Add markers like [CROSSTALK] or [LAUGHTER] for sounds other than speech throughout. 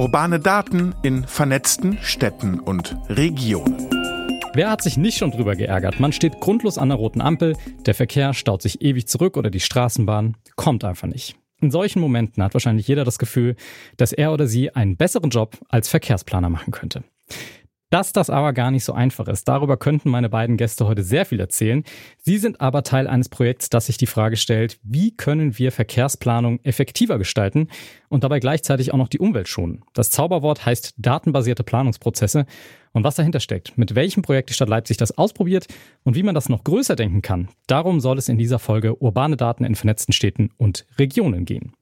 Urbane Daten in vernetzten Städten und Regionen. Wer hat sich nicht schon drüber geärgert? Man steht grundlos an der roten Ampel, der Verkehr staut sich ewig zurück oder die Straßenbahn kommt einfach nicht. In solchen Momenten hat wahrscheinlich jeder das Gefühl, dass er oder sie einen besseren Job als Verkehrsplaner machen könnte. Dass das aber gar nicht so einfach ist, darüber könnten meine beiden Gäste heute sehr viel erzählen. Sie sind aber Teil eines Projekts, das sich die Frage stellt, wie können wir Verkehrsplanung effektiver gestalten und dabei gleichzeitig auch noch die Umwelt schonen. Das Zauberwort heißt datenbasierte Planungsprozesse und was dahinter steckt, mit welchem Projekt die Stadt Leipzig das ausprobiert und wie man das noch größer denken kann. Darum soll es in dieser Folge urbane Daten in vernetzten Städten und Regionen gehen.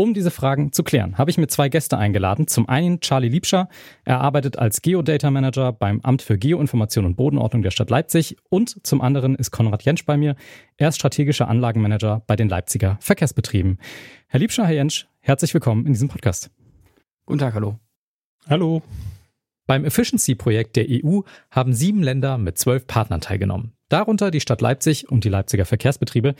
Um diese Fragen zu klären, habe ich mir zwei Gäste eingeladen. Zum einen Charlie Liebscher. Er arbeitet als Geodata Manager beim Amt für Geoinformation und Bodenordnung der Stadt Leipzig. Und zum anderen ist Konrad Jentsch bei mir. Er ist strategischer Anlagenmanager bei den Leipziger Verkehrsbetrieben. Herr Liebscher, Herr Jentsch, herzlich willkommen in diesem Podcast. Guten Tag, hallo. Hallo. Beim Efficiency-Projekt der EU haben sieben Länder mit zwölf Partnern teilgenommen. Darunter die Stadt Leipzig und die Leipziger Verkehrsbetriebe.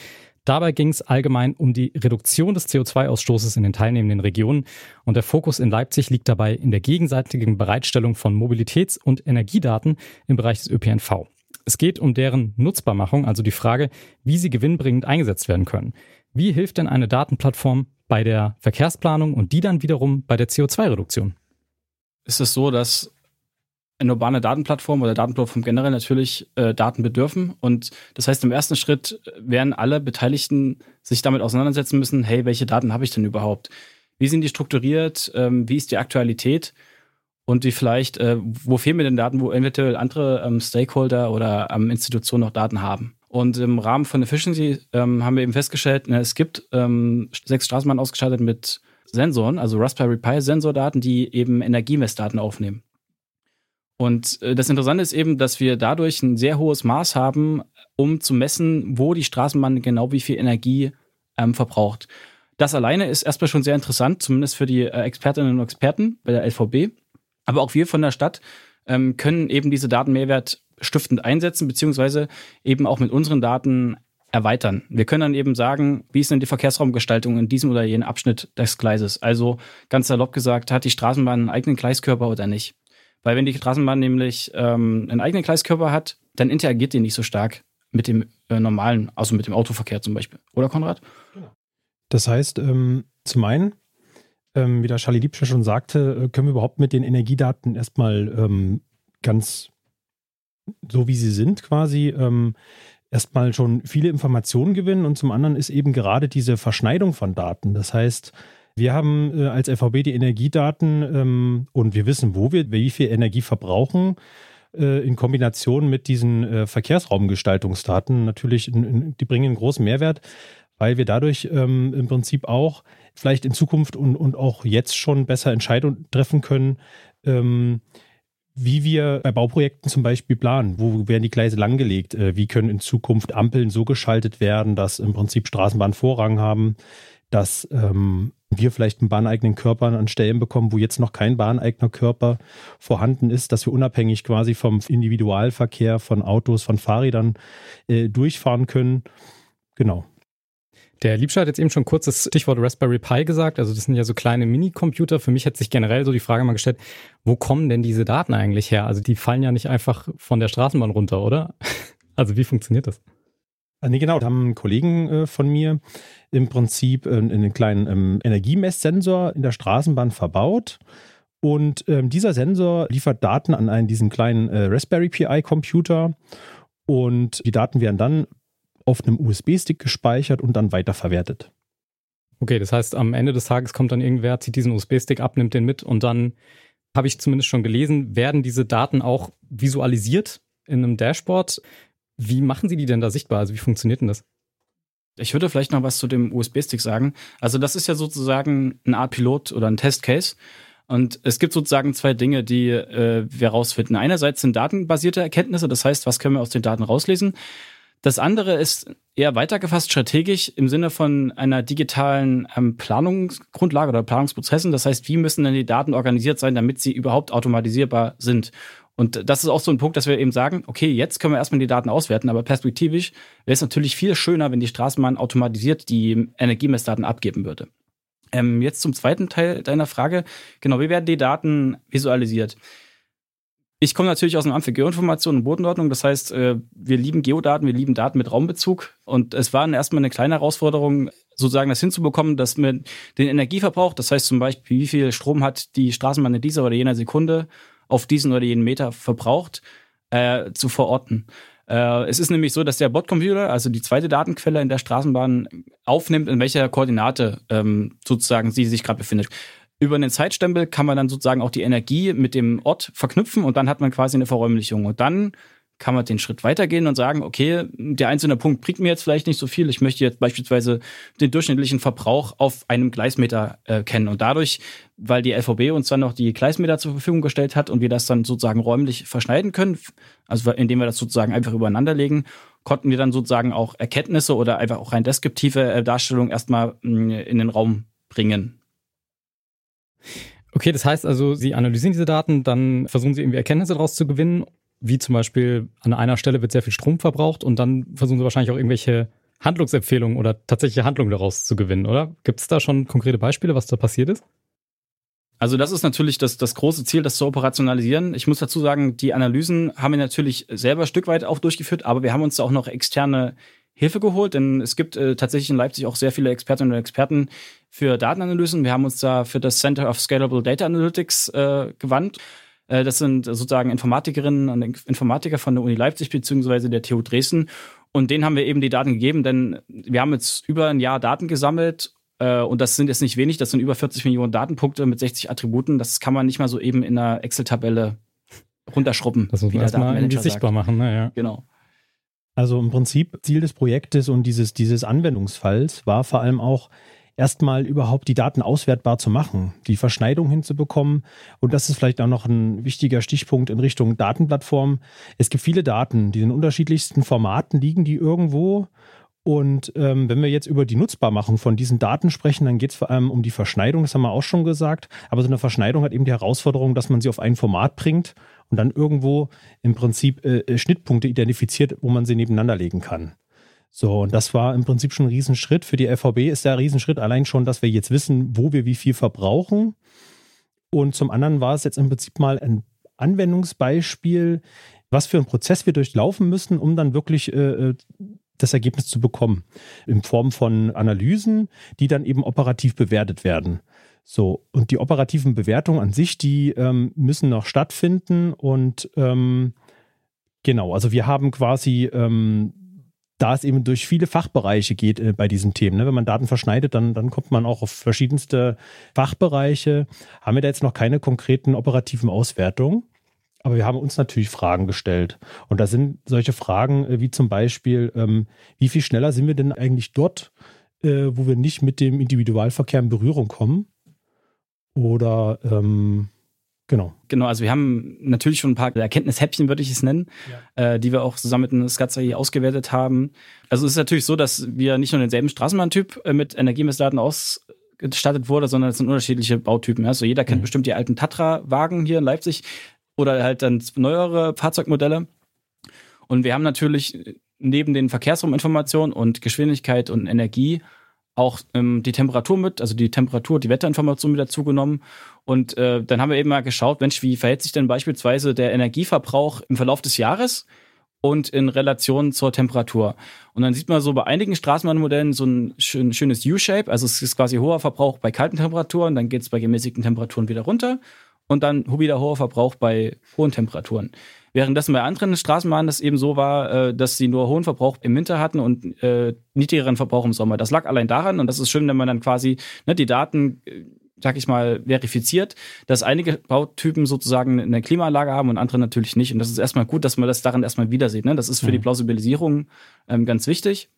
Dabei ging es allgemein um die Reduktion des CO2-Ausstoßes in den teilnehmenden Regionen und der Fokus in Leipzig liegt dabei in der gegenseitigen Bereitstellung von Mobilitäts- und Energiedaten im Bereich des ÖPNV. Es geht um deren Nutzbarmachung, also die Frage, wie sie gewinnbringend eingesetzt werden können. Wie hilft denn eine Datenplattform bei der Verkehrsplanung und die dann wiederum bei der CO2-Reduktion? Ist es so, dass eine urbane Datenplattform oder Datenplattform generell natürlich äh, Daten bedürfen. Und das heißt, im ersten Schritt werden alle Beteiligten sich damit auseinandersetzen müssen, hey, welche Daten habe ich denn überhaupt? Wie sind die strukturiert? Ähm, wie ist die Aktualität? Und wie vielleicht, äh, wo fehlen mir denn Daten, wo eventuell andere ähm, Stakeholder oder ähm, Institutionen noch Daten haben? Und im Rahmen von Efficiency ähm, haben wir eben festgestellt, na, es gibt ähm, sechs Straßenbahnen ausgestattet mit Sensoren, also Raspberry Pi Sensordaten, die eben Energiemessdaten aufnehmen. Und äh, das Interessante ist eben, dass wir dadurch ein sehr hohes Maß haben, um zu messen, wo die Straßenbahn genau wie viel Energie ähm, verbraucht. Das alleine ist erstmal schon sehr interessant, zumindest für die äh, Expertinnen und Experten bei der LVB. Aber auch wir von der Stadt ähm, können eben diese Daten Mehrwert stiftend einsetzen, beziehungsweise eben auch mit unseren Daten erweitern. Wir können dann eben sagen, wie ist denn die Verkehrsraumgestaltung in diesem oder jenen Abschnitt des Gleises? Also ganz salopp gesagt, hat die Straßenbahn einen eigenen Gleiskörper oder nicht? Weil wenn die Straßenbahn nämlich ähm, einen eigenen Gleiskörper hat, dann interagiert die nicht so stark mit dem äh, normalen, also mit dem Autoverkehr zum Beispiel. Oder Konrad? Genau. Das heißt, ähm, zum einen, ähm, wie der Charlie Liebscher schon sagte, äh, können wir überhaupt mit den Energiedaten erstmal ähm, ganz so wie sie sind quasi ähm, erstmal schon viele Informationen gewinnen und zum anderen ist eben gerade diese Verschneidung von Daten. Das heißt, wir haben äh, als LVB die Energiedaten ähm, und wir wissen, wo wir wie viel Energie verbrauchen äh, in Kombination mit diesen äh, Verkehrsraumgestaltungsdaten. Natürlich, die bringen einen großen Mehrwert, weil wir dadurch ähm, im Prinzip auch vielleicht in Zukunft und, und auch jetzt schon besser Entscheidungen treffen können, ähm, wie wir bei Bauprojekten zum Beispiel planen. Wo werden die Gleise langgelegt? Äh, wie können in Zukunft Ampeln so geschaltet werden, dass im Prinzip Straßenbahnen Vorrang haben? dass ähm, wir vielleicht einen bahneigenen Körper an Stellen bekommen, wo jetzt noch kein bahneigener Körper vorhanden ist, dass wir unabhängig quasi vom Individualverkehr von Autos, von Fahrrädern äh, durchfahren können. Genau. Der Liebscher hat jetzt eben schon kurz das Stichwort Raspberry Pi gesagt. Also das sind ja so kleine Minicomputer. Für mich hat sich generell so die Frage mal gestellt, wo kommen denn diese Daten eigentlich her? Also die fallen ja nicht einfach von der Straßenbahn runter, oder? [LAUGHS] Also wie funktioniert das? Ah, nee, genau, da haben Kollegen äh, von mir im Prinzip äh, einen kleinen ähm, Energiemesssensor in der Straßenbahn verbaut. Und ähm, dieser Sensor liefert Daten an einen diesen kleinen äh, Raspberry Pi Computer. Und die Daten werden dann auf einem USB-Stick gespeichert und dann weiterverwertet. Okay, das heißt, am Ende des Tages kommt dann irgendwer, zieht diesen USB-Stick ab, nimmt den mit und dann habe ich zumindest schon gelesen, werden diese Daten auch visualisiert in einem Dashboard. Wie machen Sie die denn da sichtbar? Also wie funktioniert denn das? Ich würde vielleicht noch was zu dem USB-Stick sagen. Also das ist ja sozusagen eine Art Pilot oder ein Testcase. Und es gibt sozusagen zwei Dinge, die äh, wir rausfinden. Einerseits sind datenbasierte Erkenntnisse, das heißt, was können wir aus den Daten rauslesen? Das andere ist eher weitergefasst strategisch im Sinne von einer digitalen ähm, Planungsgrundlage oder Planungsprozessen. Das heißt, wie müssen denn die Daten organisiert sein, damit sie überhaupt automatisierbar sind? Und das ist auch so ein Punkt, dass wir eben sagen, okay, jetzt können wir erstmal die Daten auswerten, aber perspektivisch wäre es natürlich viel schöner, wenn die Straßenbahn automatisiert die Energiemessdaten abgeben würde. Ähm, jetzt zum zweiten Teil deiner Frage. Genau, wie werden die Daten visualisiert? Ich komme natürlich aus dem Amt für Geoinformation und Bodenordnung. Das heißt, äh, wir lieben Geodaten, wir lieben Daten mit Raumbezug. Und es war erstmal eine kleine Herausforderung, sozusagen das hinzubekommen, dass man den Energieverbrauch, das heißt zum Beispiel, wie viel Strom hat die Straßenbahn in dieser oder jener Sekunde auf diesen oder jenen Meter verbraucht, äh, zu verorten. Äh, es ist nämlich so, dass der Botcomputer, also die zweite Datenquelle in der Straßenbahn, aufnimmt, in welcher Koordinate ähm, sozusagen sie sich gerade befindet. Über einen Zeitstempel kann man dann sozusagen auch die Energie mit dem Ort verknüpfen und dann hat man quasi eine Verräumlichung. Und dann kann man den Schritt weitergehen und sagen, okay, der einzelne Punkt bringt mir jetzt vielleicht nicht so viel. Ich möchte jetzt beispielsweise den durchschnittlichen Verbrauch auf einem Gleismeter äh, kennen. Und dadurch, weil die LVB uns dann noch die Gleismeter zur Verfügung gestellt hat und wir das dann sozusagen räumlich verschneiden können, also indem wir das sozusagen einfach übereinander legen, konnten wir dann sozusagen auch Erkenntnisse oder einfach auch rein deskriptive äh, Darstellungen erstmal mm, in den Raum bringen. Okay, das heißt also, Sie analysieren diese Daten, dann versuchen Sie irgendwie Erkenntnisse daraus zu gewinnen, wie zum Beispiel an einer Stelle wird sehr viel Strom verbraucht und dann versuchen Sie wahrscheinlich auch irgendwelche Handlungsempfehlungen oder tatsächliche Handlungen daraus zu gewinnen, oder? Gibt es da schon konkrete Beispiele, was da passiert ist? Also das ist natürlich das, das große Ziel, das zu operationalisieren. Ich muss dazu sagen, die Analysen haben wir natürlich selber Stück weit auch durchgeführt, aber wir haben uns da auch noch externe Hilfe geholt, denn es gibt äh, tatsächlich in Leipzig auch sehr viele Expertinnen und Experten für Datenanalysen. Wir haben uns da für das Center of Scalable Data Analytics äh, gewandt. Äh, das sind sozusagen Informatikerinnen und Informatiker von der Uni Leipzig beziehungsweise der TU Dresden. Und denen haben wir eben die Daten gegeben, denn wir haben jetzt über ein Jahr Daten gesammelt äh, und das sind jetzt nicht wenig, das sind über 40 Millionen Datenpunkte mit 60 Attributen. Das kann man nicht mal so eben in einer Excel-Tabelle runterschrubben. Das muss man erstmal irgendwie sichtbar machen. Ne? Ja. Genau. Also im Prinzip Ziel des Projektes und dieses, dieses Anwendungsfalls war vor allem auch, erstmal überhaupt die Daten auswertbar zu machen, die Verschneidung hinzubekommen. Und das ist vielleicht auch noch ein wichtiger Stichpunkt in Richtung Datenplattform. Es gibt viele Daten, die in unterschiedlichsten Formaten liegen, die irgendwo. Und ähm, wenn wir jetzt über die Nutzbarmachung von diesen Daten sprechen, dann geht es vor allem um die Verschneidung, das haben wir auch schon gesagt. Aber so eine Verschneidung hat eben die Herausforderung, dass man sie auf ein Format bringt und dann irgendwo im Prinzip äh, Schnittpunkte identifiziert, wo man sie nebeneinander legen kann. So, und das war im Prinzip schon ein Riesenschritt. Für die LVB ist der Riesenschritt allein schon, dass wir jetzt wissen, wo wir wie viel verbrauchen. Und zum anderen war es jetzt im Prinzip mal ein Anwendungsbeispiel, was für einen Prozess wir durchlaufen müssen, um dann wirklich äh, äh, das Ergebnis zu bekommen. In Form von Analysen, die dann eben operativ bewertet werden. So, und die operativen Bewertungen an sich, die ähm, müssen noch stattfinden und ähm, genau, also wir haben quasi, ähm, da es eben durch viele Fachbereiche geht äh, bei diesen Themen, ne? wenn man Daten verschneidet, dann, dann kommt man auch auf verschiedenste Fachbereiche, haben wir da jetzt noch keine konkreten operativen Auswertungen. Aber wir haben uns natürlich Fragen gestellt. Und da sind solche Fragen äh, wie zum Beispiel, ähm, wie viel schneller sind wir denn eigentlich dort, äh, wo wir nicht mit dem Individualverkehr in Berührung kommen? Oder ähm, genau. Genau, also wir haben natürlich schon ein paar Erkenntnishäppchen, würde ich es nennen, ja. äh, die wir auch zusammen mit dem SCATSA ausgewertet haben. Also es ist natürlich so, dass wir nicht nur denselben Straßenbahntyp äh, mit Energiemessdaten ausgestattet wurde, sondern es sind unterschiedliche Bautypen. Also jeder kennt mhm. bestimmt die alten Tatra-Wagen hier in Leipzig oder halt dann neuere Fahrzeugmodelle. Und wir haben natürlich neben den Verkehrsrauminformationen und Geschwindigkeit und Energie auch ähm, die Temperatur mit, also die Temperatur, die Wetterinformation mit dazugenommen. Und äh, dann haben wir eben mal geschaut, Mensch, wie verhält sich denn beispielsweise der Energieverbrauch im Verlauf des Jahres und in Relation zur Temperatur. Und dann sieht man so bei einigen Straßenbahnmodellen so ein schön, schönes U-Shape, also es ist quasi hoher Verbrauch bei kalten Temperaturen, dann geht es bei gemäßigten Temperaturen wieder runter und dann wieder hoher Verbrauch bei hohen Temperaturen. Währenddessen bei anderen Straßenbahnen das eben so war, äh, dass sie nur hohen Verbrauch im Winter hatten und äh, niedrigeren Verbrauch im Sommer. Das lag allein daran, und das ist schön, wenn man dann quasi ne, die Daten, äh, sag ich mal, verifiziert, dass einige Bautypen sozusagen eine Klimaanlage haben und andere natürlich nicht. Und das ist erstmal gut, dass man das daran erstmal wieder sieht. Ne? Das ist für mhm. die Plausibilisierung ähm, ganz wichtig.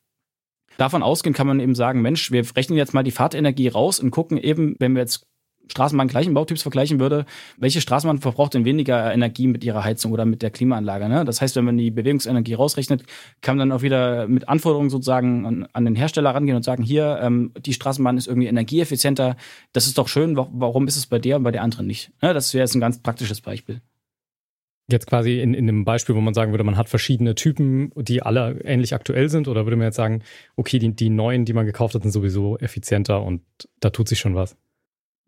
Davon ausgehend kann man eben sagen, Mensch, wir rechnen jetzt mal die Fahrtenergie raus und gucken eben, wenn wir jetzt Straßenbahn gleichen Bautyps vergleichen würde, welche Straßenbahn verbraucht denn weniger Energie mit ihrer Heizung oder mit der Klimaanlage? Ne? Das heißt, wenn man die Bewegungsenergie rausrechnet, kann man dann auch wieder mit Anforderungen sozusagen an, an den Hersteller rangehen und sagen, hier, ähm, die Straßenbahn ist irgendwie energieeffizienter. Das ist doch schön, warum ist es bei der und bei der anderen nicht? Ne? Das wäre jetzt ein ganz praktisches Beispiel. Jetzt quasi in, in dem Beispiel, wo man sagen würde, man hat verschiedene Typen, die alle ähnlich aktuell sind, oder würde man jetzt sagen, okay, die, die neuen, die man gekauft hat, sind sowieso effizienter und da tut sich schon was?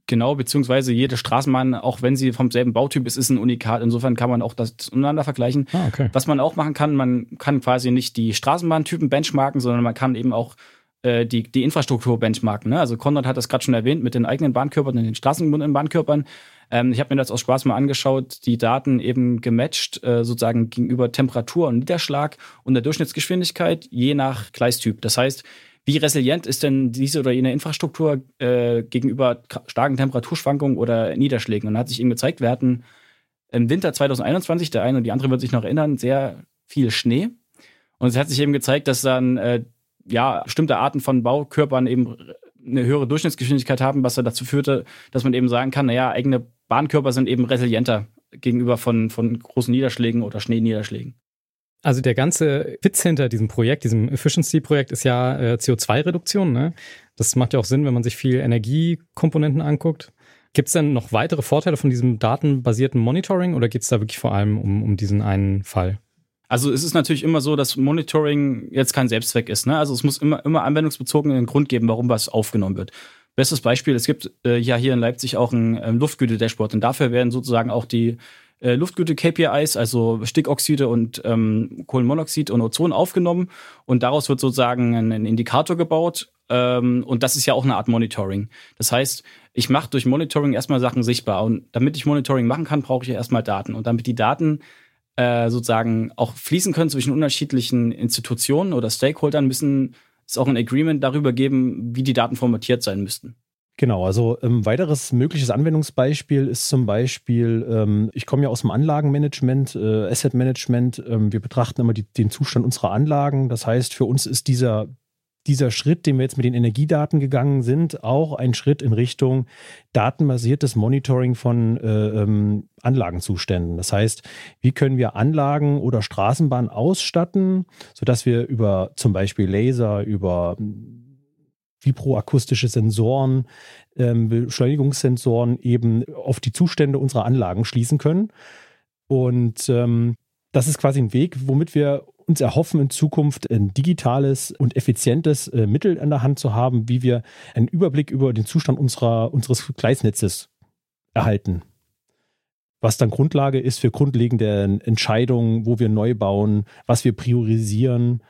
Genau, beziehungsweise jede Straßenbahn, auch wenn sie vom selben Bautyp ist, ist ein Unikat. Insofern kann man auch das untereinander vergleichen. Ah, okay. Was man auch machen kann, man kann quasi nicht die Straßenbahntypen benchmarken, sondern man kann eben auch äh, die, die Infrastruktur benchmarken. Ne? Also Konrad hat das gerade schon erwähnt mit den eigenen Bahnkörpern und den straßengebundenen Bahnkörpern. Ähm, ich habe mir das aus Spaß mal angeschaut, die Daten eben gematcht, äh, sozusagen gegenüber Temperatur und Niederschlag und der Durchschnittsgeschwindigkeit je nach Gleistyp. Das heißt, wie resilient ist denn diese oder jene Infrastruktur äh, gegenüber starken Temperaturschwankungen oder Niederschlägen? Und da hat sich eben gezeigt, wir hatten im Winter 2021, der eine und die andere wird sich noch erinnern, sehr viel Schnee. Und es hat sich eben gezeigt, dass dann äh, ja bestimmte Arten von Baukörpern eben eine höhere Durchschnittsgeschwindigkeit haben, was dazu führte, dass man eben sagen kann, naja, eigene Bahnkörper sind eben resilienter gegenüber von, von großen Niederschlägen oder Schneeniederschlägen. Also der ganze Witz hinter diesem Projekt, diesem Efficiency-Projekt ist ja äh, CO2-Reduktion. Ne? Das macht ja auch Sinn, wenn man sich viel Energiekomponenten anguckt. Gibt es denn noch weitere Vorteile von diesem datenbasierten Monitoring oder geht es da wirklich vor allem um, um diesen einen Fall? Also es ist natürlich immer so, dass Monitoring jetzt kein Selbstzweck ist. Ne? Also es muss immer, immer anwendungsbezogen einen Grund geben, warum was aufgenommen wird. Bestes Beispiel, es gibt äh, ja hier in Leipzig auch ein ähm, Luftgüte-Dashboard und dafür werden sozusagen auch die äh, Luftgüte-KPIs, also Stickoxide und ähm, Kohlenmonoxid und Ozon aufgenommen und daraus wird sozusagen ein, ein Indikator gebaut ähm, und das ist ja auch eine Art Monitoring. Das heißt, ich mache durch Monitoring erstmal Sachen sichtbar und damit ich Monitoring machen kann, brauche ich ja erstmal Daten und damit die Daten äh, sozusagen auch fließen können zwischen unterschiedlichen Institutionen oder Stakeholdern, müssen es auch ein Agreement darüber geben, wie die Daten formatiert sein müssten. Genau, also ähm, weiteres mögliches Anwendungsbeispiel ist zum Beispiel, ähm, ich komme ja aus dem Anlagenmanagement, äh, Asset Management. Ähm, wir betrachten immer die, den Zustand unserer Anlagen. Das heißt, für uns ist dieser, dieser Schritt, den wir jetzt mit den Energiedaten gegangen sind, auch ein Schritt in Richtung datenbasiertes Monitoring von äh, Anlagenzuständen. Das heißt, wie können wir Anlagen oder Straßenbahnen ausstatten, sodass wir über zum Beispiel Laser, über vibroakustische Sensoren, ähm, Beschleunigungssensoren eben auf die Zustände unserer Anlagen schließen können. Und ähm, das ist quasi ein Weg, womit wir uns erhoffen, in Zukunft ein digitales und effizientes äh, Mittel an der Hand zu haben, wie wir einen Überblick über den Zustand unserer, unseres Gleisnetzes erhalten. Was dann Grundlage ist für grundlegende Entscheidungen, wo wir neu bauen, was wir priorisieren,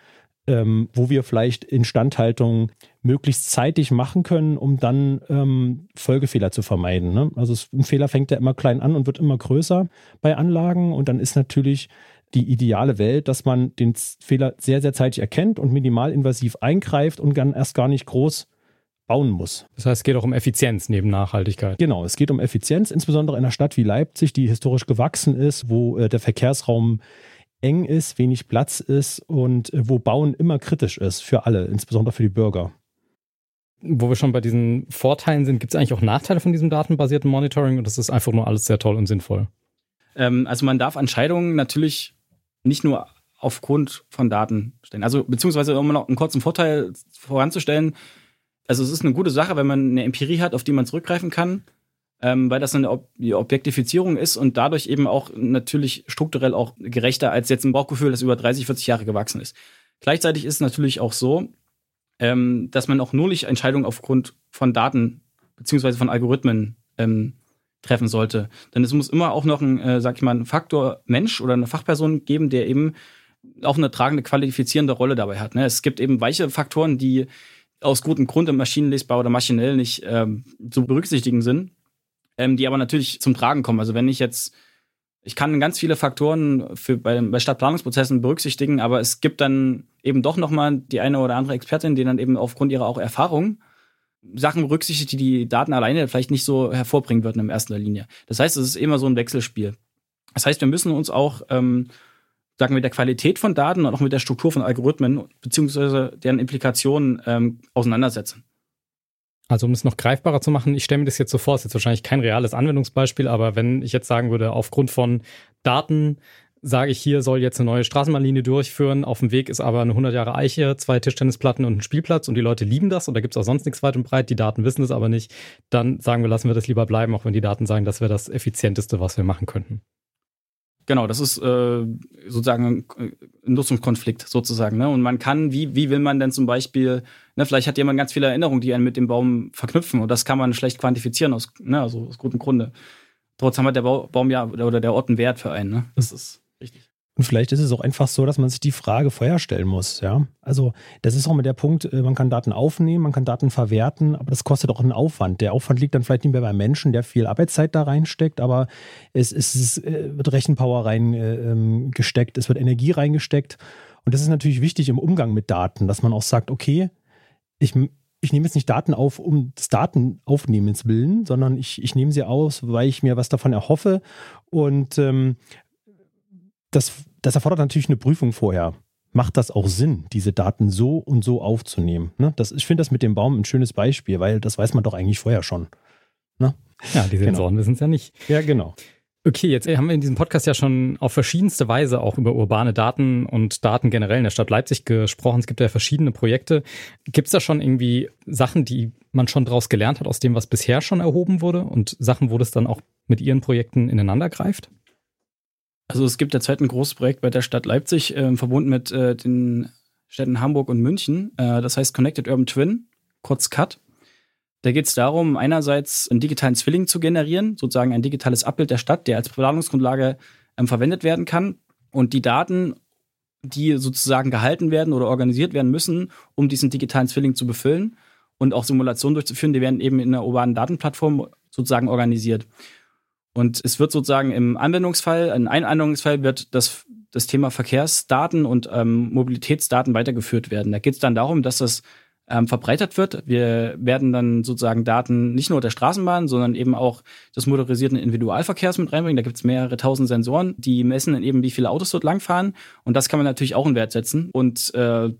ähm, wo wir vielleicht Instandhaltung möglichst zeitig machen können, um dann ähm, Folgefehler zu vermeiden. Ne? Also es, ein Fehler fängt ja immer klein an und wird immer größer bei Anlagen und dann ist natürlich die ideale Welt, dass man den Fehler sehr, sehr zeitig erkennt und minimalinvasiv eingreift und dann erst gar nicht groß bauen muss. Das heißt, es geht auch um Effizienz neben Nachhaltigkeit. Genau, es geht um Effizienz, insbesondere in einer Stadt wie Leipzig, die historisch gewachsen ist, wo äh, der Verkehrsraum eng ist, wenig Platz ist und äh, wo Bauen immer kritisch ist für alle, insbesondere für die Bürger. Wo wir schon bei diesen Vorteilen sind, gibt es eigentlich auch Nachteile von diesem datenbasierten Monitoring und das ist einfach nur alles sehr toll und sinnvoll? Ähm, also man darf Entscheidungen natürlich nicht nur aufgrund von Daten stellen. Also beziehungsweise um noch einen kurzen Vorteil voranzustellen, also es ist eine gute Sache, wenn man eine Empirie hat, auf die man zurückgreifen kann ähm, weil das eine Ob Objektifizierung ist und dadurch eben auch natürlich strukturell auch gerechter als jetzt ein Bauchgefühl, das über 30, 40 Jahre gewachsen ist. Gleichzeitig ist es natürlich auch so, ähm, dass man auch nur nicht Entscheidungen aufgrund von Daten beziehungsweise von Algorithmen ähm, treffen sollte. Denn es muss immer auch noch ein, äh, sag ich mal, ein Faktor Mensch oder eine Fachperson geben, der eben auch eine tragende, qualifizierende Rolle dabei hat. Ne? Es gibt eben weiche Faktoren, die aus gutem Grund im Maschinenlesbar oder maschinell nicht ähm, zu berücksichtigen sind ähm, die aber natürlich zum Tragen kommen. Also wenn ich jetzt, ich kann ganz viele Faktoren für bei, bei Stadtplanungsprozessen berücksichtigen, aber es gibt dann eben doch nochmal die eine oder andere Expertin, die dann eben aufgrund ihrer auch Erfahrung Sachen berücksichtigt, die die Daten alleine vielleicht nicht so hervorbringen würden in erster Linie. Das heißt, es ist immer so ein Wechselspiel. Das heißt, wir müssen uns auch, ähm, sagen wir, mit der Qualität von Daten und auch mit der Struktur von Algorithmen beziehungsweise deren Implikationen ähm, auseinandersetzen. Also um es noch greifbarer zu machen, ich stelle mir das jetzt so vor, ist jetzt wahrscheinlich kein reales Anwendungsbeispiel, aber wenn ich jetzt sagen würde, aufgrund von Daten sage ich, hier soll jetzt eine neue Straßenbahnlinie durchführen, auf dem Weg ist aber eine 100 Jahre Eiche, zwei Tischtennisplatten und ein Spielplatz und die Leute lieben das und da gibt es auch sonst nichts weit und breit, die Daten wissen es aber nicht, dann sagen wir, lassen wir das lieber bleiben, auch wenn die Daten sagen, das wäre das Effizienteste, was wir machen könnten. Genau, das ist äh, sozusagen ein Nutzungskonflikt sozusagen. Ne? Und man kann, wie, wie will man denn zum Beispiel, ne, vielleicht hat jemand ganz viele Erinnerungen, die einen mit dem Baum verknüpfen und das kann man schlecht quantifizieren aus, ne, also aus gutem Grunde. Trotzdem hat der Baum ja oder der Ort einen Wert für einen. Ne? Das ist richtig. Und vielleicht ist es auch einfach so, dass man sich die Frage vorher stellen muss, ja. Also, das ist auch mit der Punkt, äh, man kann Daten aufnehmen, man kann Daten verwerten, aber das kostet auch einen Aufwand. Der Aufwand liegt dann vielleicht nicht mehr beim Menschen, der viel Arbeitszeit da reinsteckt, aber es, es, es äh, wird Rechenpower reingesteckt, äh, es wird Energie reingesteckt. Und das ist natürlich wichtig im Umgang mit Daten, dass man auch sagt, okay, ich, ich nehme jetzt nicht Daten auf, um des Datenaufnehmens willen, sondern ich, ich nehme sie aus, weil ich mir was davon erhoffe. Und ähm, das, das erfordert natürlich eine Prüfung vorher. Macht das auch Sinn, diese Daten so und so aufzunehmen? Ne? Das, ich finde das mit dem Baum ein schönes Beispiel, weil das weiß man doch eigentlich vorher schon. Ne? Ja, die Sensoren genau. wissen es ja nicht. Ja, genau. Okay, jetzt haben wir in diesem Podcast ja schon auf verschiedenste Weise auch über urbane Daten und Daten generell in der Stadt Leipzig gesprochen. Es gibt ja verschiedene Projekte. Gibt es da schon irgendwie Sachen, die man schon daraus gelernt hat, aus dem, was bisher schon erhoben wurde und Sachen, wo das dann auch mit Ihren Projekten ineinander greift? Also es gibt derzeit ein großes Projekt bei der Stadt Leipzig, äh, verbunden mit äh, den Städten Hamburg und München. Äh, das heißt Connected Urban Twin, kurz CUT. Da geht es darum, einerseits einen digitalen Zwilling zu generieren, sozusagen ein digitales Abbild der Stadt, der als Planungsgrundlage ähm, verwendet werden kann. Und die Daten, die sozusagen gehalten werden oder organisiert werden müssen, um diesen digitalen Zwilling zu befüllen und auch Simulationen durchzuführen, die werden eben in einer urbanen Datenplattform sozusagen organisiert. Und es wird sozusagen im Anwendungsfall, in einem Anwendungsfall wird das, das Thema Verkehrsdaten und ähm, Mobilitätsdaten weitergeführt werden. Da geht es dann darum, dass das ähm, verbreitert wird. Wir werden dann sozusagen Daten nicht nur der Straßenbahn, sondern eben auch des motorisierten Individualverkehrs mit reinbringen. Da gibt es mehrere tausend Sensoren, die messen dann eben, wie viele Autos dort langfahren. Und das kann man natürlich auch in Wert setzen. Und äh,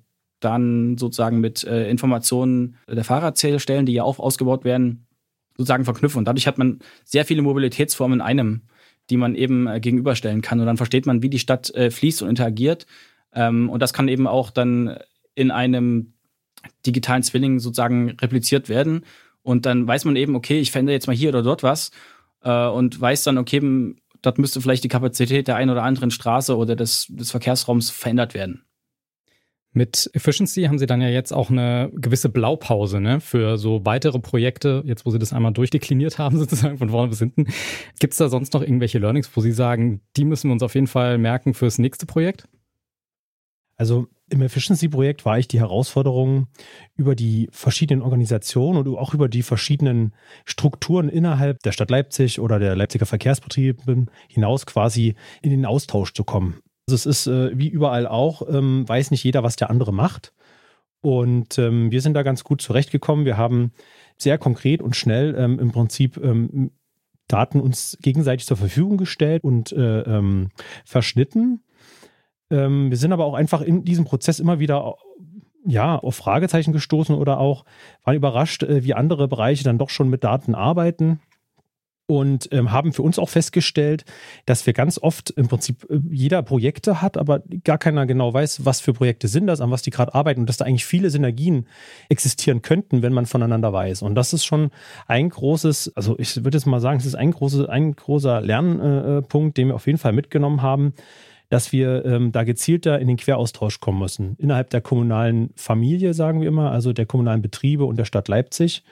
dann sozusagen mit äh, Informationen der Fahrradzählstellen, die ja auch ausgebaut werden, sozusagen verknüpfen. Und dadurch hat man sehr viele Mobilitätsformen in einem, die man eben äh, gegenüberstellen kann. Und dann versteht man, wie die Stadt äh, fließt und interagiert. Ähm, und das kann eben auch dann in einem digitalen Zwilling sozusagen repliziert werden. Und dann weiß man eben, okay, ich fände jetzt mal hier oder dort was äh, und weiß dann, okay, dort müsste vielleicht die Kapazität der einen oder anderen Straße oder des, des Verkehrsraums verändert werden. Mit Efficiency haben Sie dann ja jetzt auch eine gewisse Blaupause ne, für so weitere Projekte, jetzt wo Sie das einmal durchdekliniert haben, [LAUGHS] sozusagen von vorne bis hinten. Gibt es da sonst noch irgendwelche Learnings, wo Sie sagen, die müssen wir uns auf jeden Fall merken fürs nächste Projekt? Also im Efficiency-Projekt war ich die Herausforderung, über die verschiedenen Organisationen und auch über die verschiedenen Strukturen innerhalb der Stadt Leipzig oder der Leipziger Verkehrsbetriebe hinaus quasi in den Austausch zu kommen. Also es ist äh, wie überall auch, ähm, weiß nicht jeder, was der andere macht. Und ähm, wir sind da ganz gut zurechtgekommen. Wir haben sehr konkret und schnell ähm, im Prinzip ähm, Daten uns gegenseitig zur Verfügung gestellt und äh, ähm, verschnitten. Ähm, wir sind aber auch einfach in diesem Prozess immer wieder ja, auf Fragezeichen gestoßen oder auch waren überrascht, äh, wie andere Bereiche dann doch schon mit Daten arbeiten und ähm, haben für uns auch festgestellt, dass wir ganz oft im Prinzip äh, jeder Projekte hat, aber gar keiner genau weiß, was für Projekte sind das, an was die gerade arbeiten und dass da eigentlich viele Synergien existieren könnten, wenn man voneinander weiß. Und das ist schon ein großes, also ich würde jetzt mal sagen, es ist ein, großes, ein großer Lernpunkt, den wir auf jeden Fall mitgenommen haben dass wir ähm, da gezielter in den Queraustausch kommen müssen. Innerhalb der kommunalen Familie, sagen wir immer, also der kommunalen Betriebe und der Stadt Leipzig.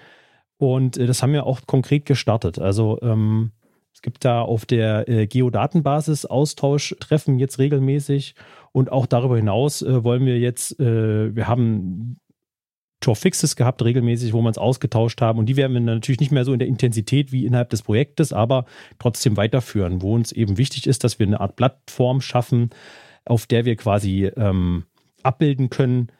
Und äh, das haben wir auch konkret gestartet. Also ähm, es gibt da auf der äh, Geodatenbasis Austauschtreffen jetzt regelmäßig. Und auch darüber hinaus äh, wollen wir jetzt, äh, wir haben Tor-Fixes gehabt, regelmäßig, wo wir uns ausgetauscht haben. Und die werden wir natürlich nicht mehr so in der Intensität wie innerhalb des Projektes, aber trotzdem weiterführen, wo uns eben wichtig ist, dass wir eine Art Plattform schaffen, auf der wir quasi ähm, abbilden können,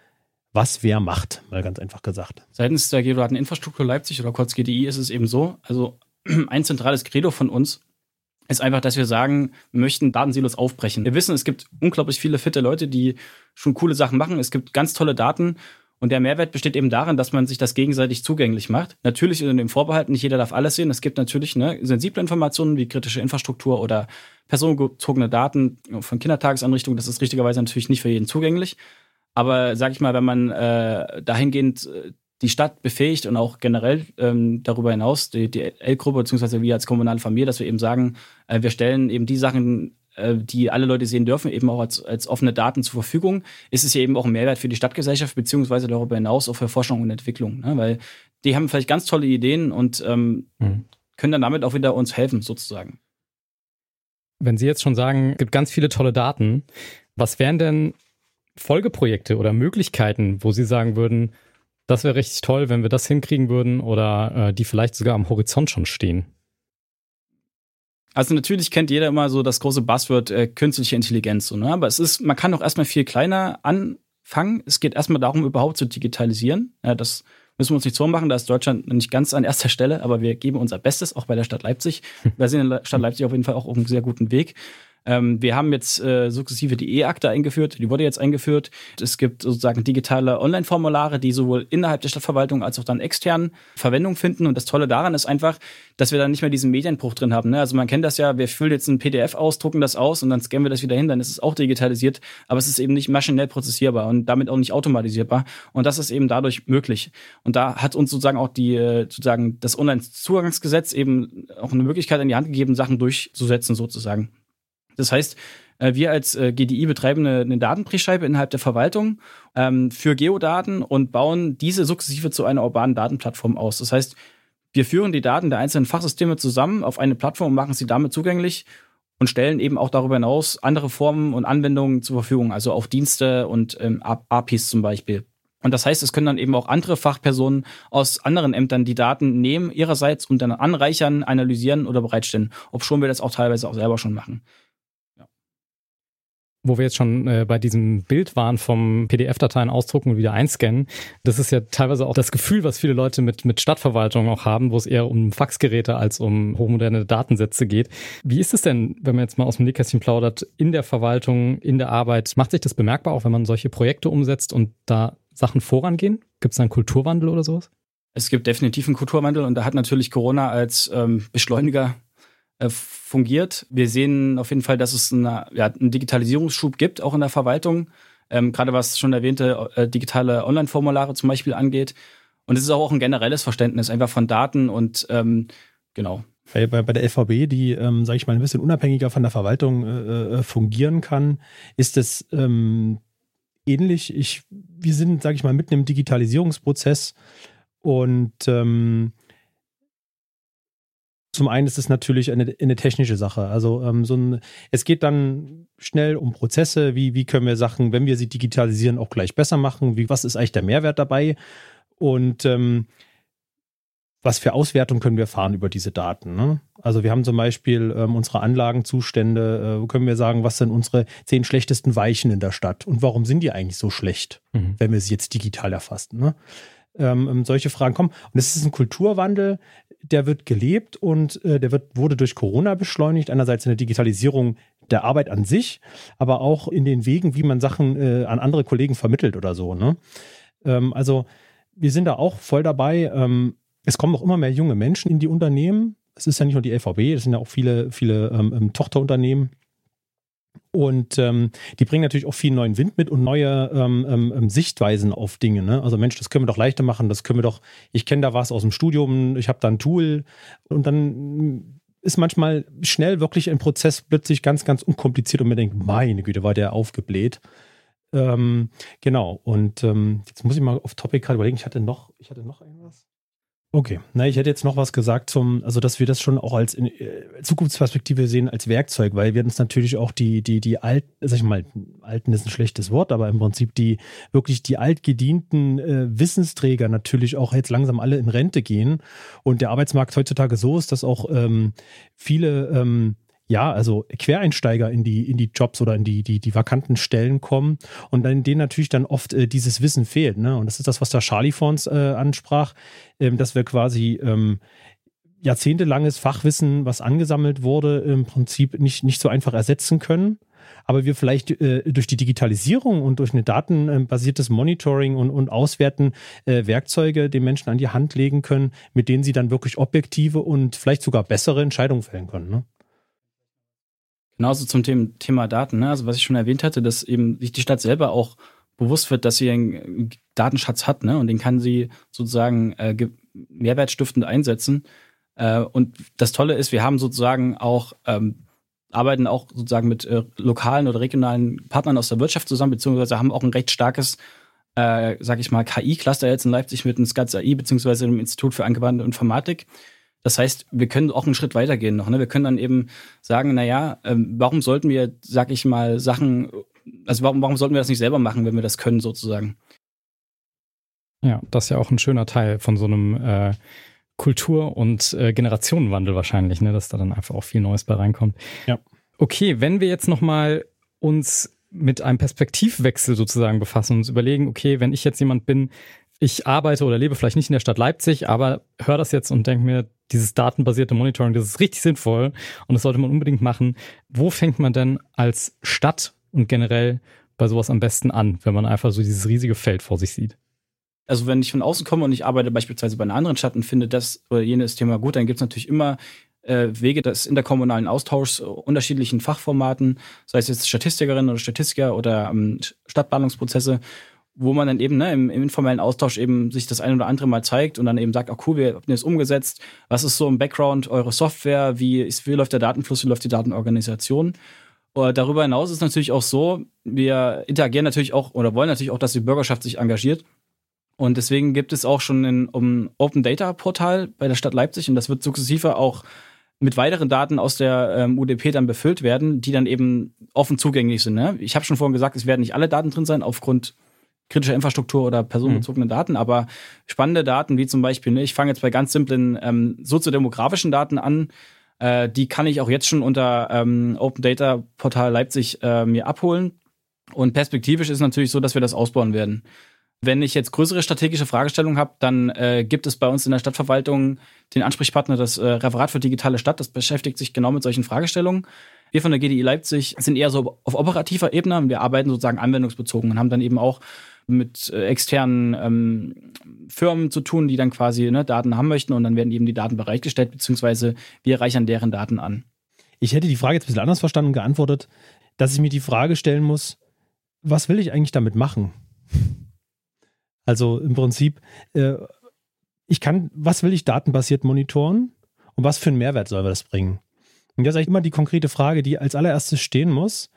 was wer macht, mal ganz einfach gesagt. Seitens der Geodateninfrastruktur Leipzig oder kurz GDI ist es eben so, also [CLEARS THROAT] ein zentrales Credo von uns ist einfach, dass wir sagen, wir möchten Datensilos aufbrechen. Wir wissen, es gibt unglaublich viele fitte Leute, die schon coole Sachen machen. Es gibt ganz tolle Daten und der Mehrwert besteht eben darin, dass man sich das gegenseitig zugänglich macht. Natürlich in dem Vorbehalt, nicht jeder darf alles sehen. Es gibt natürlich ne, sensible Informationen wie kritische Infrastruktur oder personenbezogene Daten von Kindertagesanrichtungen. Das ist richtigerweise natürlich nicht für jeden zugänglich. Aber sag ich mal, wenn man äh, dahingehend äh, die Stadt befähigt und auch generell ähm, darüber hinaus die, die L-Gruppe beziehungsweise wir als kommunale Familie, dass wir eben sagen, äh, wir stellen eben die Sachen äh, die alle Leute sehen dürfen, eben auch als, als offene Daten zur Verfügung, ist es ja eben auch ein Mehrwert für die Stadtgesellschaft, beziehungsweise darüber hinaus auch für Forschung und Entwicklung. Ne? Weil die haben vielleicht ganz tolle Ideen und ähm, mhm. können dann damit auch wieder uns helfen, sozusagen. Wenn Sie jetzt schon sagen, es gibt ganz viele tolle Daten, was wären denn Folgeprojekte oder Möglichkeiten, wo Sie sagen würden, das wäre richtig toll, wenn wir das hinkriegen würden oder äh, die vielleicht sogar am Horizont schon stehen? Also natürlich kennt jeder immer so das große Buzzword äh, künstliche Intelligenz, so, ne? aber es ist, man kann auch erstmal viel kleiner anfangen. Es geht erstmal darum, überhaupt zu digitalisieren. Ja, das müssen wir uns nicht so machen, da ist Deutschland nicht ganz an erster Stelle, aber wir geben unser Bestes, auch bei der Stadt Leipzig. [LAUGHS] Wir sind in der Stadt Leipzig auf jeden Fall auch auf einem sehr guten Weg. Ähm, wir haben jetzt äh, sukzessive die E-Akte eingeführt, die wurde jetzt eingeführt. Es gibt sozusagen digitale Online-Formulare, die sowohl innerhalb der Stadtverwaltung als auch dann extern Verwendung finden. Und das Tolle daran ist einfach, dass wir dann nicht mehr diesen Medienbruch drin haben. Ne? Also man kennt das ja, wir füllen jetzt ein PDF aus, drucken das aus und dann scannen wir das wieder hin, dann ist es auch digitalisiert, aber es ist eben nicht maschinell prozessierbar und damit auch nicht automatisierbar. Und das ist eben dadurch möglich. Und da hat uns sozusagen auch die, äh, sozusagen das Online-Zugangsgesetz eben auch eine Möglichkeit in die Hand gegeben, Sachen durchzusetzen sozusagen. Das heißt, äh, wir als äh, GDI betreiben eine, eine innerhalb der Verwaltung ähm, für Geodaten und bauen diese sukzessive zu einer urbanen Datenplattform aus. Das heißt, wir führen die Daten der einzelnen Fachsysteme zusammen auf eine Plattform und machen sie damit zugänglich und stellen eben auch darüber hinaus andere Formen und Anwendungen zur Verfügung, also auch Dienste und ähm, APIs zum Beispiel. Und das heißt, es können dann eben auch andere Fachpersonen aus anderen Ämtern die Daten nehmen ihrerseits und dann anreichern, analysieren oder bereitstellen, ob schon wir das auch teilweise auch selber schon machen wo wir jetzt schon äh, bei diesem Bild waren vom PDF-Dateien ausdrucken und wieder einscannen, das ist ja teilweise auch das Gefühl, was viele Leute mit, mit Stadtverwaltung auch haben, wo es eher um Faxgeräte als um hochmoderne Datensätze geht. Wie ist es denn, wenn man jetzt mal aus dem Nähkästchen plaudert, in der Verwaltung, in der Arbeit? Macht sich das bemerkbar auch, wenn man solche Projekte umsetzt und da Sachen vorangehen? Gibt es da einen Kulturwandel oder sowas? Es gibt definitiv einen Kulturwandel und da hat natürlich Corona als ähm, Beschleuniger fungiert. Wir sehen auf jeden Fall, dass es eine, ja, einen Digitalisierungsschub gibt, auch in der Verwaltung. Ähm, gerade was schon erwähnte äh, digitale Online-Formulare zum Beispiel angeht. Und es ist auch ein generelles Verständnis einfach von Daten und ähm, genau. Bei, bei, bei der LVB, die, ähm, sage ich mal, ein bisschen unabhängiger von der Verwaltung äh, äh, fungieren kann, ist es ähm, ähnlich. Ich, wir sind, sage ich mal, mitten im Digitalisierungsprozess und ähm, zum einen ist es natürlich eine, eine technische Sache. Also ähm, so ein, es geht dann schnell um Prozesse, wie, wie können wir Sachen, wenn wir sie digitalisieren, auch gleich besser machen, wie, was ist eigentlich der Mehrwert dabei und ähm, was für Auswertung können wir fahren über diese Daten. Ne? Also wir haben zum Beispiel ähm, unsere Anlagenzustände, äh, können wir sagen, was sind unsere zehn schlechtesten Weichen in der Stadt und warum sind die eigentlich so schlecht, mhm. wenn wir sie jetzt digital erfassen. Ne? Ähm, ähm solche Fragen kommen. Und es ist ein Kulturwandel, der wird gelebt und äh, der wird, wurde durch Corona beschleunigt. Einerseits in der Digitalisierung der Arbeit an sich, aber auch in den Wegen, wie man Sachen äh, an andere Kollegen vermittelt oder so. Ne? Ähm, also wir sind da auch voll dabei. Ähm, es kommen auch immer mehr junge Menschen in die Unternehmen. Es ist ja nicht nur die LVB, es sind ja auch viele, viele ähm, ähm Tochterunternehmen und ähm, die bringen natürlich auch viel neuen Wind mit und neue ähm, ähm, ähm, Sichtweisen auf Dinge. Ne? Also Mensch, das können wir doch leichter machen, das können wir doch, ich kenne da was aus dem Studium, ich habe da ein Tool und dann ist manchmal schnell wirklich ein Prozess plötzlich ganz, ganz unkompliziert und man denkt, meine Güte, war der aufgebläht. Ähm, genau, und ähm, jetzt muss ich mal auf Topic gerade überlegen, ich hatte noch, ich hatte noch irgendwas. Okay, na, ich hätte jetzt noch was gesagt zum, also dass wir das schon auch als in, äh, Zukunftsperspektive sehen als Werkzeug, weil wir uns natürlich auch die, die, die alt, sag ich mal, alten ist ein schlechtes Wort, aber im Prinzip die wirklich die altgedienten äh, Wissensträger natürlich auch jetzt langsam alle in Rente gehen. Und der Arbeitsmarkt heutzutage so ist, dass auch ähm, viele ähm, ja, also Quereinsteiger in die, in die Jobs oder in die, die, die vakanten Stellen kommen und dann denen natürlich dann oft äh, dieses Wissen fehlt. Ne? Und das ist das, was der Charlie vor uns äh, ansprach, ähm, dass wir quasi ähm, jahrzehntelanges Fachwissen, was angesammelt wurde, im Prinzip nicht, nicht so einfach ersetzen können. Aber wir vielleicht äh, durch die Digitalisierung und durch ein datenbasiertes Monitoring und, und Auswerten äh, Werkzeuge den Menschen an die Hand legen können, mit denen sie dann wirklich objektive und vielleicht sogar bessere Entscheidungen fällen können. Ne? Genauso zum Thema Daten. Ne? Also was ich schon erwähnt hatte, dass eben sich die Stadt selber auch bewusst wird, dass sie einen Datenschatz hat ne? und den kann sie sozusagen äh, mehrwertstiftend einsetzen. Äh, und das Tolle ist, wir haben sozusagen auch ähm, arbeiten auch sozusagen mit äh, lokalen oder regionalen Partnern aus der Wirtschaft zusammen, beziehungsweise haben auch ein recht starkes, äh, sag ich mal, KI-Cluster jetzt in Leipzig mit dem SCATS AI, beziehungsweise dem Institut für angewandte Informatik. Das heißt, wir können auch einen Schritt weitergehen noch. Ne? Wir können dann eben sagen, na ja, ähm, warum sollten wir, sag ich mal, Sachen, also warum, warum sollten wir das nicht selber machen, wenn wir das können sozusagen? Ja, das ist ja auch ein schöner Teil von so einem äh, Kultur- und äh, Generationenwandel wahrscheinlich, ne, dass da dann einfach auch viel Neues bei reinkommt. Ja. Okay, wenn wir jetzt nochmal uns mit einem Perspektivwechsel sozusagen befassen und uns überlegen, okay, wenn ich jetzt jemand bin, ich arbeite oder lebe vielleicht nicht in der Stadt Leipzig, aber höre das jetzt und denke mir, dieses datenbasierte Monitoring, das ist richtig sinnvoll und das sollte man unbedingt machen. Wo fängt man denn als Stadt und generell bei sowas am besten an, wenn man einfach so dieses riesige Feld vor sich sieht? Also wenn ich von außen komme und ich arbeite beispielsweise bei einer anderen Stadt und finde das oder jenes Thema gut, dann gibt es natürlich immer äh, Wege des interkommunalen Austauschs unterschiedlichen Fachformaten, sei es jetzt Statistikerinnen oder Statistiker oder ähm, Stadtplanungsprozesse, wo man dann eben ne, im, im, informellen Austausch eben sich das ein oder andere mal zeigt und dann eben sagt, oh cool, wir haben das umgesetzt, was ist so im Background eure Software, wie, ist, wie läuft der Datenfluss, wie läuft die Datenorganisation. Und darüber hinaus ist natürlich auch so, wir interagieren natürlich auch oder wollen natürlich auch, dass die Bürgerschaft sich engagiert. Und deswegen gibt es auch schon ein um Open Data Portal bei der Stadt Leipzig und das wird sukzessive auch mit weiteren Daten aus der ähm, UDP dann befüllt werden, die dann eben offen zugänglich sind. Ne? Ich habe schon vorhin gesagt, es werden nicht alle Daten drin sein aufgrund kritischer Infrastruktur oder personenbezogenen mhm. Daten, aber spannende Daten wie zum Beispiel, ne, ich fange jetzt bei ganz simplen ähm, soziodemografischen Daten an, äh, die kann ich auch jetzt schon unter ähm, Open Data Portal Leipzig äh, mir abholen. Und perspektivisch ist natürlich so, dass wir das ausbauen werden. Wenn ich jetzt größere strategische Fragestellungen habe, dann äh, gibt es bei uns in der Stadtverwaltung den Ansprechpartner, das äh, Referat für digitale Stadt, das beschäftigt sich genau mit solchen Fragestellungen. Wir von der GDI Leipzig sind eher so auf operativer Ebene. Wir arbeiten sozusagen anwendungsbezogen und haben dann eben auch mit äh, externen ähm, Firmen zu tun, die dann quasi ne, Daten haben möchten und dann werden eben die Daten bereitgestellt, beziehungsweise wir reichern deren Daten an. Ich hätte die Frage jetzt ein bisschen anders verstanden und geantwortet, dass ich mir die Frage stellen muss, was will ich eigentlich damit machen? Also im Prinzip, äh, ich kann, was will ich datenbasiert monitoren und was für einen Mehrwert soll das bringen? Und das ist eigentlich immer die konkrete Frage, die als allererstes stehen muss.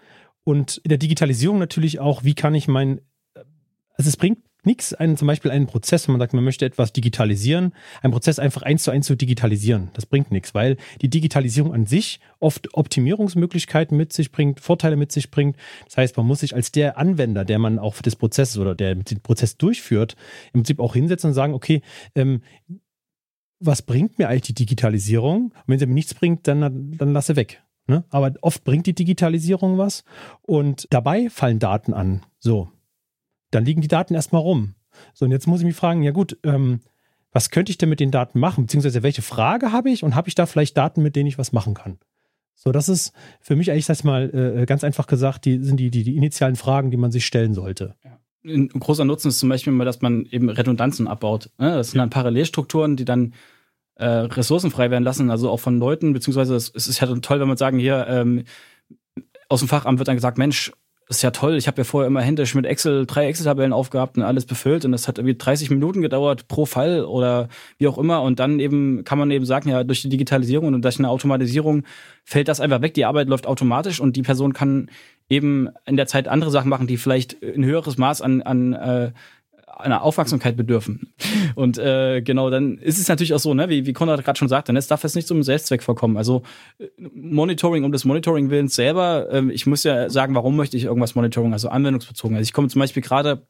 Und in der Digitalisierung natürlich auch, wie kann ich mein also es bringt nichts, einen, zum Beispiel einen Prozess, wenn man sagt, man möchte etwas digitalisieren, einen Prozess einfach eins zu eins zu digitalisieren. Das bringt nichts, weil die Digitalisierung an sich oft Optimierungsmöglichkeiten mit sich bringt, Vorteile mit sich bringt. Das heißt, man muss sich als der Anwender, der man auch des Prozesses oder der den Prozess durchführt, im Prinzip auch hinsetzen und sagen, okay, ähm, was bringt mir eigentlich die Digitalisierung? Und wenn sie mir nichts bringt, dann, dann lasse weg. Ne? Aber oft bringt die Digitalisierung was und dabei fallen Daten an. So, dann liegen die Daten erstmal rum. So, und jetzt muss ich mich fragen, ja gut, ähm, was könnte ich denn mit den Daten machen? Beziehungsweise welche Frage habe ich und habe ich da vielleicht Daten, mit denen ich was machen kann? So, das ist für mich eigentlich, sag mal, äh, ganz einfach gesagt, die sind die, die, die initialen Fragen, die man sich stellen sollte. Ja. Ein großer Nutzen ist zum Beispiel immer, dass man eben Redundanzen abbaut. Ne? Das sind dann Parallelstrukturen, die dann äh, ressourcenfrei werden lassen, also auch von Leuten, beziehungsweise es, es ist ja toll, wenn man sagen, hier ähm, aus dem Fachamt wird dann gesagt, Mensch, das ist ja toll. Ich habe ja vorher immer händisch mit Excel drei Excel-Tabellen aufgehabt und alles befüllt und das hat irgendwie 30 Minuten gedauert pro Fall oder wie auch immer. Und dann eben kann man eben sagen, ja, durch die Digitalisierung und durch eine Automatisierung fällt das einfach weg. Die Arbeit läuft automatisch und die Person kann eben in der Zeit andere Sachen machen, die vielleicht ein höheres Maß an, an äh, einer Aufmerksamkeit bedürfen. Und äh, genau, dann ist es natürlich auch so, ne, wie, wie Konrad gerade schon sagte, ne, es darf jetzt nicht zum Selbstzweck vorkommen. Also äh, Monitoring um des Monitoring willens selber, äh, ich muss ja sagen, warum möchte ich irgendwas Monitoring, also anwendungsbezogen. Also ich komme zum Beispiel gerade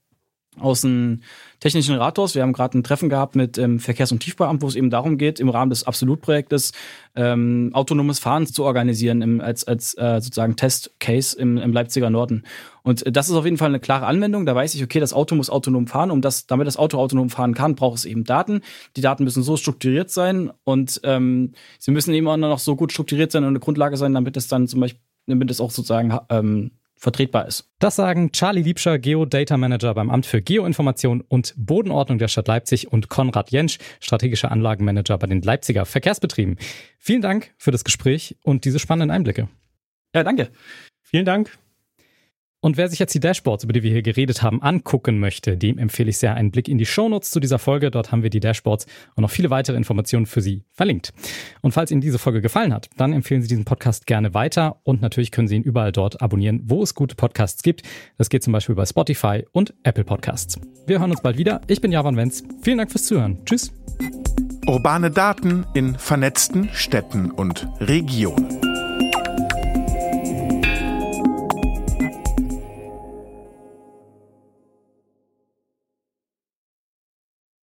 aus dem Technischen Rathaus. Wir haben gerade ein Treffen gehabt mit ähm, Verkehrs- und Tiefbauamt, wo es eben darum geht, im Rahmen des Absolutprojektes ähm, autonomes Fahren zu organisieren im, als, als äh, sozusagen Testcase im, im Leipziger Norden. Und das ist auf jeden Fall eine klare Anwendung. Da weiß ich, okay, das Auto muss autonom fahren. Um das, damit das Auto autonom fahren kann, braucht es eben Daten. Die Daten müssen so strukturiert sein und ähm, sie müssen eben auch noch so gut strukturiert sein und eine Grundlage sein, damit es dann zum Beispiel, damit es auch sozusagen ähm, vertretbar ist. Das sagen Charlie Liebscher, Geo-Data Manager beim Amt für Geoinformation und Bodenordnung der Stadt Leipzig und Konrad Jentsch, strategischer Anlagenmanager bei den Leipziger Verkehrsbetrieben. Vielen Dank für das Gespräch und diese spannenden Einblicke. Ja, danke. Vielen Dank. Und wer sich jetzt die Dashboards, über die wir hier geredet haben, angucken möchte, dem empfehle ich sehr einen Blick in die Shownotes zu dieser Folge. Dort haben wir die Dashboards und noch viele weitere Informationen für Sie verlinkt. Und falls Ihnen diese Folge gefallen hat, dann empfehlen Sie diesen Podcast gerne weiter und natürlich können Sie ihn überall dort abonnieren, wo es gute Podcasts gibt. Das geht zum Beispiel bei Spotify und Apple Podcasts. Wir hören uns bald wieder. Ich bin Javan Wenz. Vielen Dank fürs Zuhören. Tschüss. Urbane Daten in vernetzten Städten und Regionen.